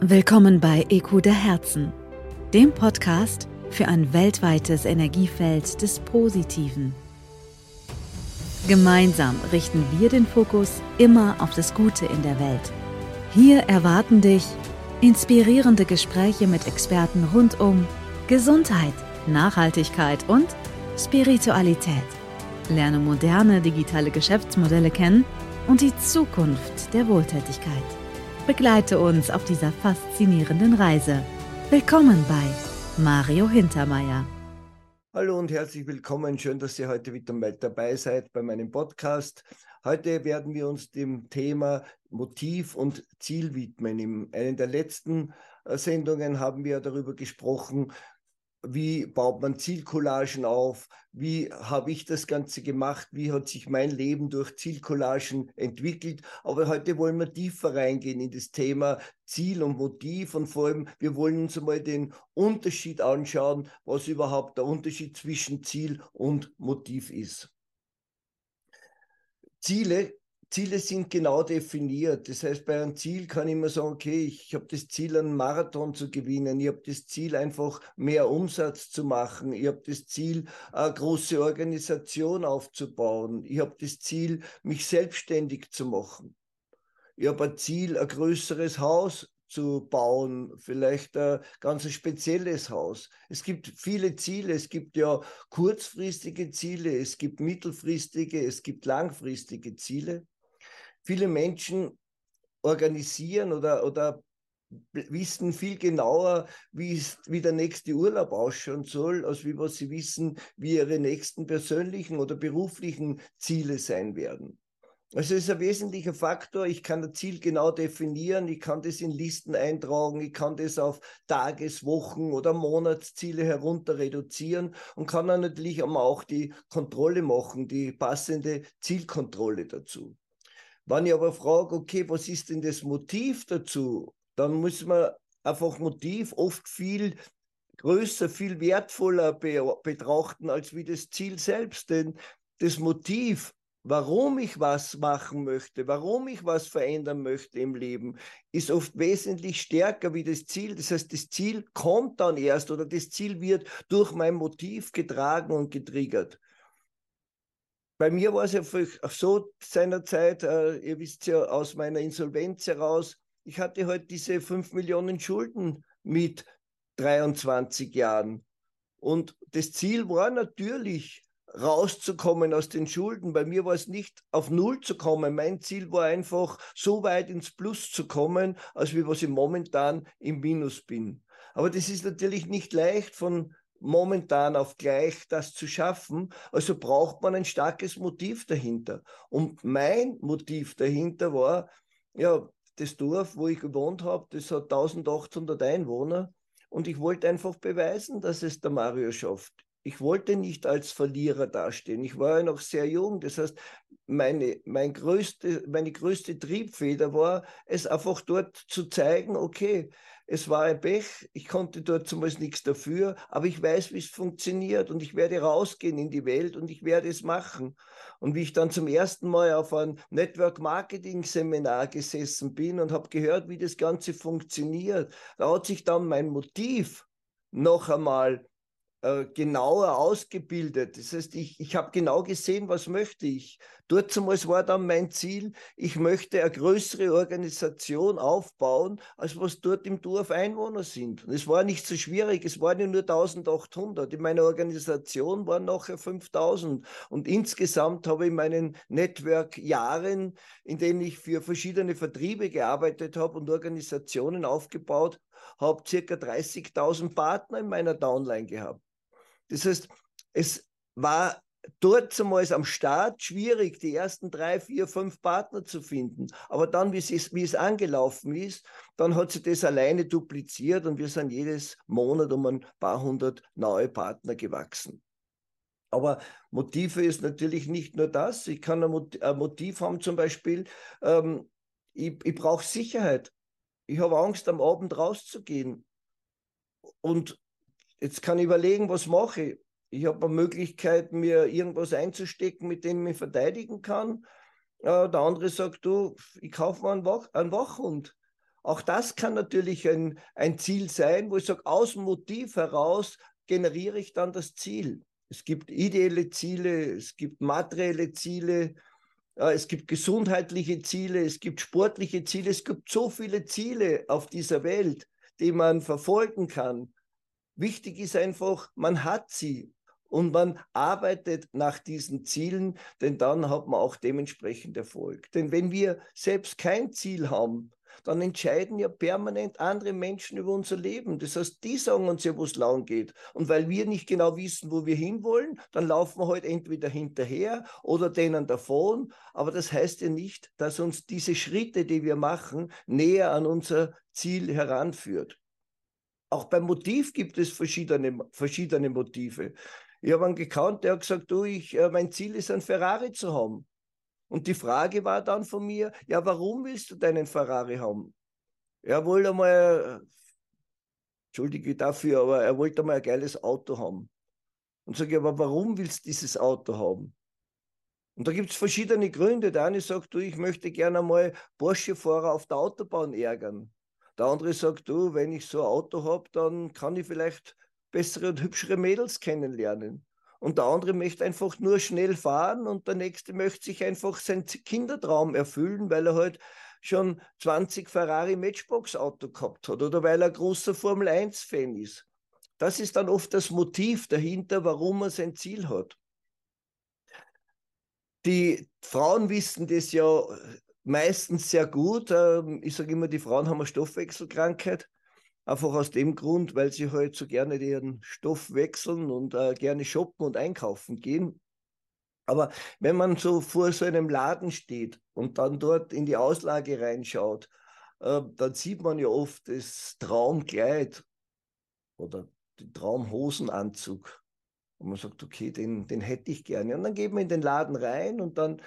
Willkommen bei EQ der Herzen, dem Podcast für ein weltweites Energiefeld des Positiven. Gemeinsam richten wir den Fokus immer auf das Gute in der Welt. Hier erwarten dich inspirierende Gespräche mit Experten rund um Gesundheit, Nachhaltigkeit und Spiritualität. Lerne moderne digitale Geschäftsmodelle kennen und die Zukunft der Wohltätigkeit. Begleite uns auf dieser faszinierenden Reise. Willkommen bei Mario Hintermeier. Hallo und herzlich willkommen. Schön, dass ihr heute wieder mal dabei seid bei meinem Podcast. Heute werden wir uns dem Thema Motiv und Ziel widmen. In einer der letzten äh, Sendungen haben wir darüber gesprochen, wie baut man Zielcollagen auf, wie habe ich das Ganze gemacht, wie hat sich mein Leben durch Zielcollagen entwickelt. Aber heute wollen wir tiefer reingehen in das Thema Ziel und Motiv und vor allem, wir wollen uns einmal den Unterschied anschauen, was überhaupt der Unterschied zwischen Ziel und Motiv ist. Ziele Ziele sind genau definiert. Das heißt, bei einem Ziel kann ich immer sagen, okay, ich habe das Ziel, einen Marathon zu gewinnen. Ich habe das Ziel, einfach mehr Umsatz zu machen. Ich habe das Ziel, eine große Organisation aufzubauen. Ich habe das Ziel, mich selbstständig zu machen. Ich habe ein Ziel, ein größeres Haus zu bauen, vielleicht ein ganz spezielles Haus. Es gibt viele Ziele. Es gibt ja kurzfristige Ziele, es gibt mittelfristige, es gibt langfristige Ziele viele Menschen organisieren oder, oder wissen viel genauer, wie, wie der nächste Urlaub ausschauen soll, als wie was sie wissen, wie ihre nächsten persönlichen oder beruflichen Ziele sein werden. Also es ist ein wesentlicher Faktor. Ich kann das Ziel genau definieren, ich kann das in Listen eintragen, ich kann das auf Tages-, Wochen- oder Monatsziele herunter reduzieren und kann dann natürlich auch die Kontrolle machen, die passende Zielkontrolle dazu. Wenn ich aber frage, okay, was ist denn das Motiv dazu, dann muss man einfach Motiv oft viel größer, viel wertvoller be betrachten als wie das Ziel selbst. Denn das Motiv, warum ich was machen möchte, warum ich was verändern möchte im Leben, ist oft wesentlich stärker wie das Ziel. Das heißt, das Ziel kommt dann erst oder das Ziel wird durch mein Motiv getragen und getriggert bei mir war es ja so seinerzeit, äh, ihr wisst ja aus meiner Insolvenz heraus, ich hatte halt diese 5 Millionen Schulden mit 23 Jahren. Und das Ziel war natürlich, rauszukommen aus den Schulden. Bei mir war es nicht auf Null zu kommen. Mein Ziel war einfach, so weit ins Plus zu kommen, als wie was ich momentan im Minus bin. Aber das ist natürlich nicht leicht von momentan auf gleich das zu schaffen. Also braucht man ein starkes Motiv dahinter. Und mein Motiv dahinter war, ja, das Dorf, wo ich gewohnt habe, das hat 1800 Einwohner. Und ich wollte einfach beweisen, dass es der Mario schafft. Ich wollte nicht als Verlierer dastehen. Ich war ja noch sehr jung. Das heißt, meine, mein größte, meine größte Triebfeder war, es einfach dort zu zeigen, okay, es war ein Pech, ich konnte dort zumindest nichts dafür, aber ich weiß, wie es funktioniert und ich werde rausgehen in die Welt und ich werde es machen. Und wie ich dann zum ersten Mal auf ein Network Marketing Seminar gesessen bin und habe gehört, wie das Ganze funktioniert, da hat sich dann mein Motiv noch einmal äh, genauer ausgebildet. Das heißt, ich, ich habe genau gesehen, was möchte ich. Dort zumals war dann mein Ziel, ich möchte eine größere Organisation aufbauen, als was dort im Dorf Einwohner sind. Und es war nicht so schwierig, es waren ja nur 1800. In meiner Organisation waren nachher 5000. Und insgesamt habe ich in meinen Network-Jahren, in denen ich für verschiedene Vertriebe gearbeitet habe und Organisationen aufgebaut, habe circa 30.000 Partner in meiner Downline gehabt. Das heißt, es war dort zumal am Start schwierig, die ersten drei, vier, fünf Partner zu finden. Aber dann, wie es, wie es angelaufen ist, dann hat sich das alleine dupliziert und wir sind jedes Monat um ein paar hundert neue Partner gewachsen. Aber Motive ist natürlich nicht nur das. Ich kann ein Motiv haben, zum Beispiel, ähm, ich, ich brauche Sicherheit. Ich habe Angst, am Abend rauszugehen. Und Jetzt kann ich überlegen, was mache ich. Ich habe eine Möglichkeit, mir irgendwas einzustecken, mit dem ich mich verteidigen kann. Äh, der andere sagt, du, ich kaufe mal einen, Wach einen Wachhund. Auch das kann natürlich ein, ein Ziel sein, wo ich sage, aus dem Motiv heraus generiere ich dann das Ziel. Es gibt ideelle Ziele, es gibt materielle Ziele, äh, es gibt gesundheitliche Ziele, es gibt sportliche Ziele, es gibt so viele Ziele auf dieser Welt, die man verfolgen kann. Wichtig ist einfach, man hat sie und man arbeitet nach diesen Zielen, denn dann hat man auch dementsprechend Erfolg. Denn wenn wir selbst kein Ziel haben, dann entscheiden ja permanent andere Menschen über unser Leben. Das heißt, die sagen uns ja, wo es lang geht. Und weil wir nicht genau wissen, wo wir hinwollen, dann laufen wir halt entweder hinterher oder denen davon. Aber das heißt ja nicht, dass uns diese Schritte, die wir machen, näher an unser Ziel heranführt. Auch beim Motiv gibt es verschiedene, verschiedene Motive. Ich habe einen gekannt, der hat gesagt, du, ich, äh, mein Ziel ist, ein Ferrari zu haben. Und die Frage war dann von mir, ja, warum willst du deinen Ferrari haben? Er wollte mal, entschuldige dafür, aber er wollte mal ein geiles Auto haben. Und sage aber warum willst du dieses Auto haben? Und da gibt es verschiedene Gründe. Der eine sagt, du, ich möchte gerne mal Porsche-Fahrer auf der Autobahn ärgern. Der andere sagt, du, wenn ich so ein Auto habe, dann kann ich vielleicht bessere und hübschere Mädels kennenlernen und der andere möchte einfach nur schnell fahren und der nächste möchte sich einfach seinen Kindertraum erfüllen, weil er halt schon 20 Ferrari Matchbox Auto gehabt hat oder weil er großer Formel 1 Fan ist. Das ist dann oft das Motiv dahinter, warum er sein Ziel hat. Die Frauen wissen das ja meistens sehr gut. Ähm, ich sage immer, die Frauen haben eine Stoffwechselkrankheit. Einfach aus dem Grund, weil sie halt so gerne ihren Stoff wechseln und äh, gerne shoppen und einkaufen gehen. Aber wenn man so vor so einem Laden steht und dann dort in die Auslage reinschaut, äh, dann sieht man ja oft das Traumkleid oder den Traumhosenanzug. Und man sagt, okay, den, den hätte ich gerne. Und dann geht man in den Laden rein und dann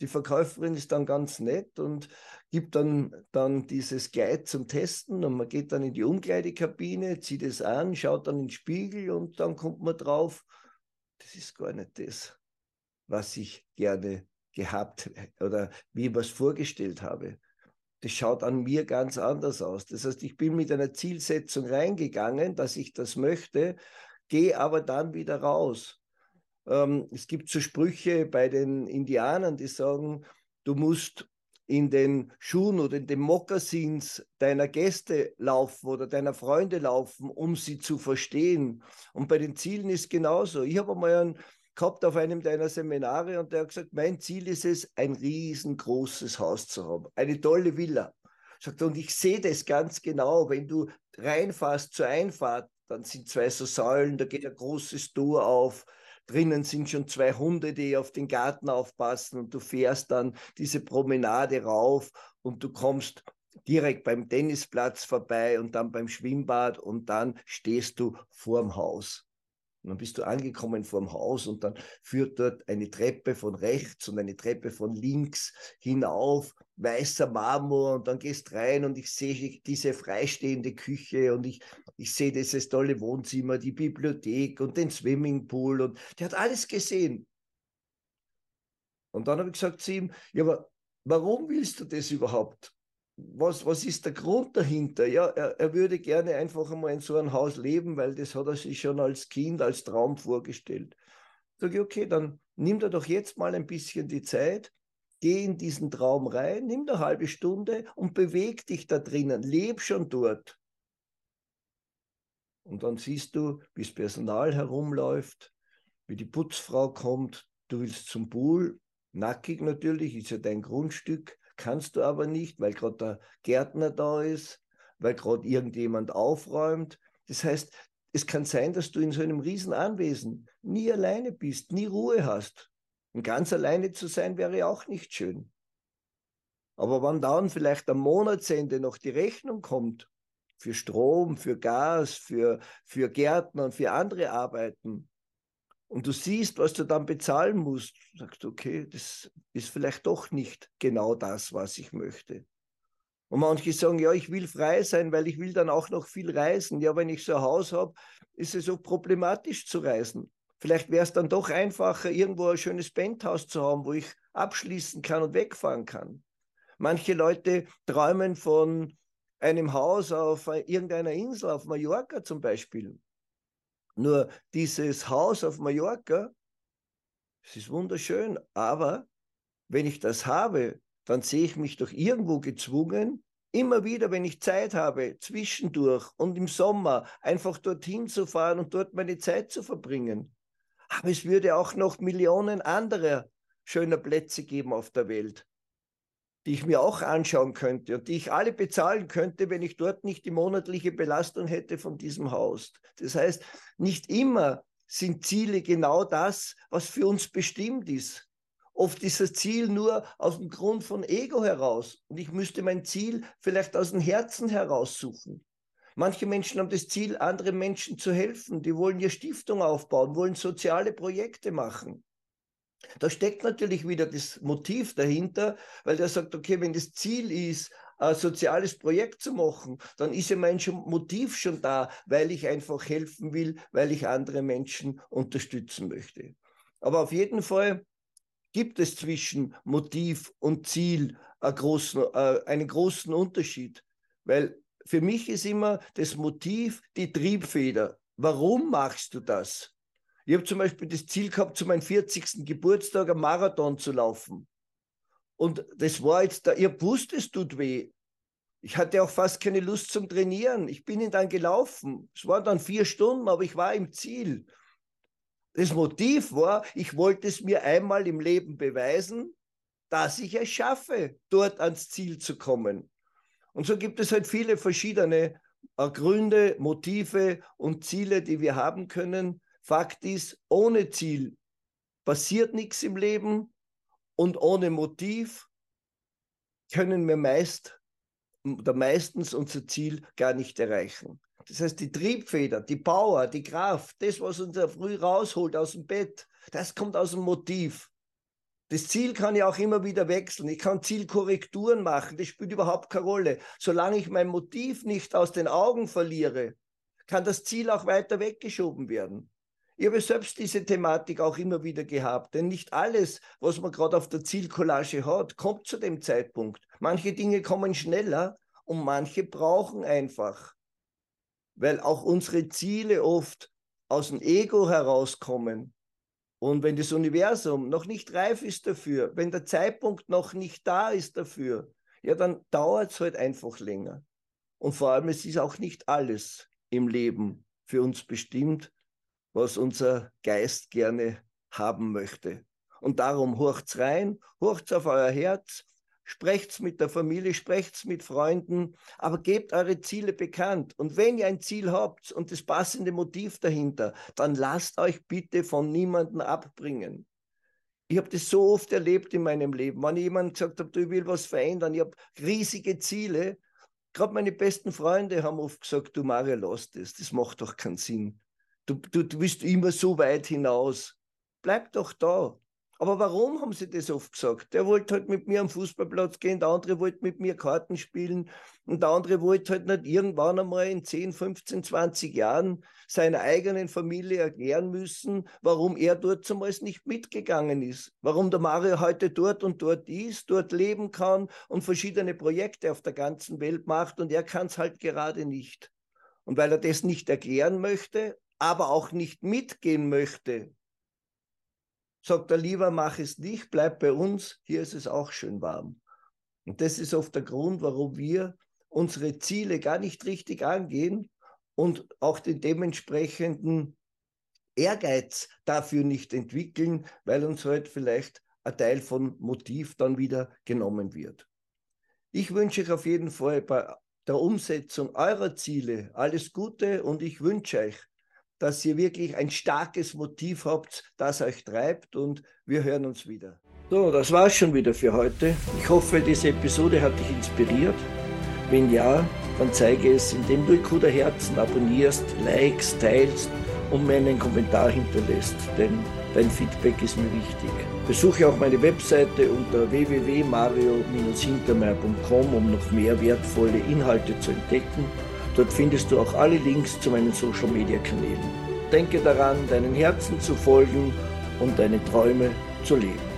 die Verkäuferin ist dann ganz nett und gibt dann, dann dieses Kleid zum Testen und man geht dann in die Umkleidekabine, zieht es an, schaut dann in den Spiegel und dann kommt man drauf, das ist gar nicht das, was ich gerne gehabt oder wie ich was vorgestellt habe. Das schaut an mir ganz anders aus. Das heißt, ich bin mit einer Zielsetzung reingegangen, dass ich das möchte, gehe aber dann wieder raus ähm, es gibt so Sprüche bei den Indianern, die sagen, du musst in den Schuhen oder in den Mokassins deiner Gäste laufen oder deiner Freunde laufen, um sie zu verstehen. Und bei den Zielen ist genauso. Ich habe einmal einen gehabt auf einem deiner Seminare und der hat gesagt, mein Ziel ist es, ein riesengroßes Haus zu haben, eine tolle Villa. Sagt, und ich sehe das ganz genau, wenn du reinfährst zur Einfahrt, dann sind zwei so Säulen, da geht ein großes Tor auf, drinnen sind schon zwei Hunde, die auf den Garten aufpassen und du fährst dann diese Promenade rauf und du kommst direkt beim Tennisplatz vorbei und dann beim Schwimmbad und dann stehst du vorm Haus. Und dann bist du angekommen vorm Haus und dann führt dort eine Treppe von rechts und eine Treppe von links hinauf, weißer Marmor und dann gehst rein und ich sehe diese freistehende Küche und ich, ich sehe dieses tolle Wohnzimmer, die Bibliothek und den Swimmingpool und der hat alles gesehen. Und dann habe ich gesagt zu ihm, ja, aber warum willst du das überhaupt? Was, was ist der Grund dahinter? Ja, er, er würde gerne einfach einmal in so einem Haus leben, weil das hat er sich schon als Kind, als Traum vorgestellt. Sag ich, okay, dann nimm dir doch jetzt mal ein bisschen die Zeit, geh in diesen Traum rein, nimm eine halbe Stunde und beweg dich da drinnen, leb schon dort. Und dann siehst du, wie das Personal herumläuft, wie die Putzfrau kommt, du willst zum Pool, nackig natürlich, ist ja dein Grundstück, kannst du aber nicht, weil gerade der Gärtner da ist, weil gerade irgendjemand aufräumt. Das heißt, es kann sein, dass du in so einem riesen Anwesen nie alleine bist, nie Ruhe hast. Und ganz alleine zu sein wäre auch nicht schön. Aber wenn dann vielleicht am Monatsende noch die Rechnung kommt für Strom, für Gas, für, für Gärtner und für andere Arbeiten, und du siehst, was du dann bezahlen musst, sagst du, okay, das ist vielleicht doch nicht genau das, was ich möchte. Und manche sagen, ja, ich will frei sein, weil ich will dann auch noch viel reisen. Ja, wenn ich so ein Haus habe, ist es so problematisch zu reisen. Vielleicht wäre es dann doch einfacher, irgendwo ein schönes Penthouse zu haben, wo ich abschließen kann und wegfahren kann. Manche Leute träumen von einem Haus auf irgendeiner Insel, auf Mallorca zum Beispiel. Nur dieses Haus auf Mallorca, es ist wunderschön, aber wenn ich das habe, dann sehe ich mich doch irgendwo gezwungen, immer wieder, wenn ich Zeit habe, zwischendurch und im Sommer einfach dorthin zu fahren und dort meine Zeit zu verbringen. Aber es würde auch noch Millionen anderer schöner Plätze geben auf der Welt, die ich mir auch anschauen könnte und die ich alle bezahlen könnte, wenn ich dort nicht die monatliche Belastung hätte von diesem Haus. Das heißt, nicht immer sind Ziele genau das, was für uns bestimmt ist. Oft ist das Ziel nur aus dem Grund von Ego heraus. Und ich müsste mein Ziel vielleicht aus dem Herzen heraussuchen. Manche Menschen haben das Ziel, anderen Menschen zu helfen. Die wollen ihre Stiftung aufbauen, wollen soziale Projekte machen. Da steckt natürlich wieder das Motiv dahinter, weil der sagt, okay, wenn das Ziel ist, ein soziales Projekt zu machen, dann ist ja mein Motiv schon da, weil ich einfach helfen will, weil ich andere Menschen unterstützen möchte. Aber auf jeden Fall gibt es zwischen Motiv und Ziel einen großen, äh, einen großen Unterschied. Weil für mich ist immer das Motiv die Triebfeder. Warum machst du das? Ich habe zum Beispiel das Ziel gehabt, zu meinem 40. Geburtstag einen Marathon zu laufen. Und das war jetzt da, ihr wusst, es tut weh. Ich hatte auch fast keine Lust zum Trainieren. Ich bin ihn dann gelaufen. Es waren dann vier Stunden, aber ich war im Ziel. Das Motiv war, ich wollte es mir einmal im Leben beweisen, dass ich es schaffe, dort ans Ziel zu kommen. Und so gibt es halt viele verschiedene äh, Gründe, Motive und Ziele, die wir haben können. Fakt ist, ohne Ziel passiert nichts im Leben und ohne Motiv können wir meist oder meistens unser Ziel gar nicht erreichen. Das heißt, die Triebfeder, die Power, die Kraft, das, was uns früh rausholt aus dem Bett, das kommt aus dem Motiv. Das Ziel kann ja auch immer wieder wechseln. Ich kann Zielkorrekturen machen. Das spielt überhaupt keine Rolle. Solange ich mein Motiv nicht aus den Augen verliere, kann das Ziel auch weiter weggeschoben werden. Ich habe selbst diese Thematik auch immer wieder gehabt, denn nicht alles, was man gerade auf der Zielcollage hat, kommt zu dem Zeitpunkt. Manche Dinge kommen schneller und manche brauchen einfach weil auch unsere Ziele oft aus dem Ego herauskommen. Und wenn das Universum noch nicht reif ist dafür, wenn der Zeitpunkt noch nicht da ist dafür, ja, dann dauert es halt einfach länger. Und vor allem, es ist auch nicht alles im Leben für uns bestimmt, was unser Geist gerne haben möchte. Und darum horcht's rein, horcht's auf euer Herz sprecht's mit der Familie, sprecht's mit Freunden, aber gebt eure Ziele bekannt. Und wenn ihr ein Ziel habt und das passende Motiv dahinter, dann lasst euch bitte von niemandem abbringen. Ich habe das so oft erlebt in meinem Leben. Wenn jemand gesagt hat, du will was verändern, ich habe riesige Ziele. Gerade meine besten Freunde haben oft gesagt, du Mario, lass das, das macht doch keinen Sinn. Du, du, du bist immer so weit hinaus. Bleib doch da. Aber warum haben sie das oft gesagt? Der wollte halt mit mir am Fußballplatz gehen, der andere wollte mit mir Karten spielen und der andere wollte halt nicht irgendwann einmal in 10, 15, 20 Jahren seiner eigenen Familie erklären müssen, warum er dort zumals nicht mitgegangen ist. Warum der Mario heute dort und dort ist, dort leben kann und verschiedene Projekte auf der ganzen Welt macht und er kann es halt gerade nicht. Und weil er das nicht erklären möchte, aber auch nicht mitgehen möchte, sagt er lieber, mach es nicht, bleib bei uns, hier ist es auch schön warm. Und das ist oft der Grund, warum wir unsere Ziele gar nicht richtig angehen und auch den dementsprechenden Ehrgeiz dafür nicht entwickeln, weil uns halt vielleicht ein Teil von Motiv dann wieder genommen wird. Ich wünsche euch auf jeden Fall bei der Umsetzung eurer Ziele alles Gute und ich wünsche euch, dass ihr wirklich ein starkes Motiv habt, das euch treibt und wir hören uns wieder. So, das war's schon wieder für heute. Ich hoffe, diese Episode hat dich inspiriert. Wenn ja, dann zeige es, indem du Ikuda Herzen abonnierst, likes, teilst und mir einen Kommentar hinterlässt, denn dein Feedback ist mir wichtig. Besuche auch meine Webseite unter www.mario-hintermeier.com, um noch mehr wertvolle Inhalte zu entdecken Dort findest du auch alle Links zu meinen Social-Media-Kanälen. Denke daran, deinen Herzen zu folgen und deine Träume zu leben.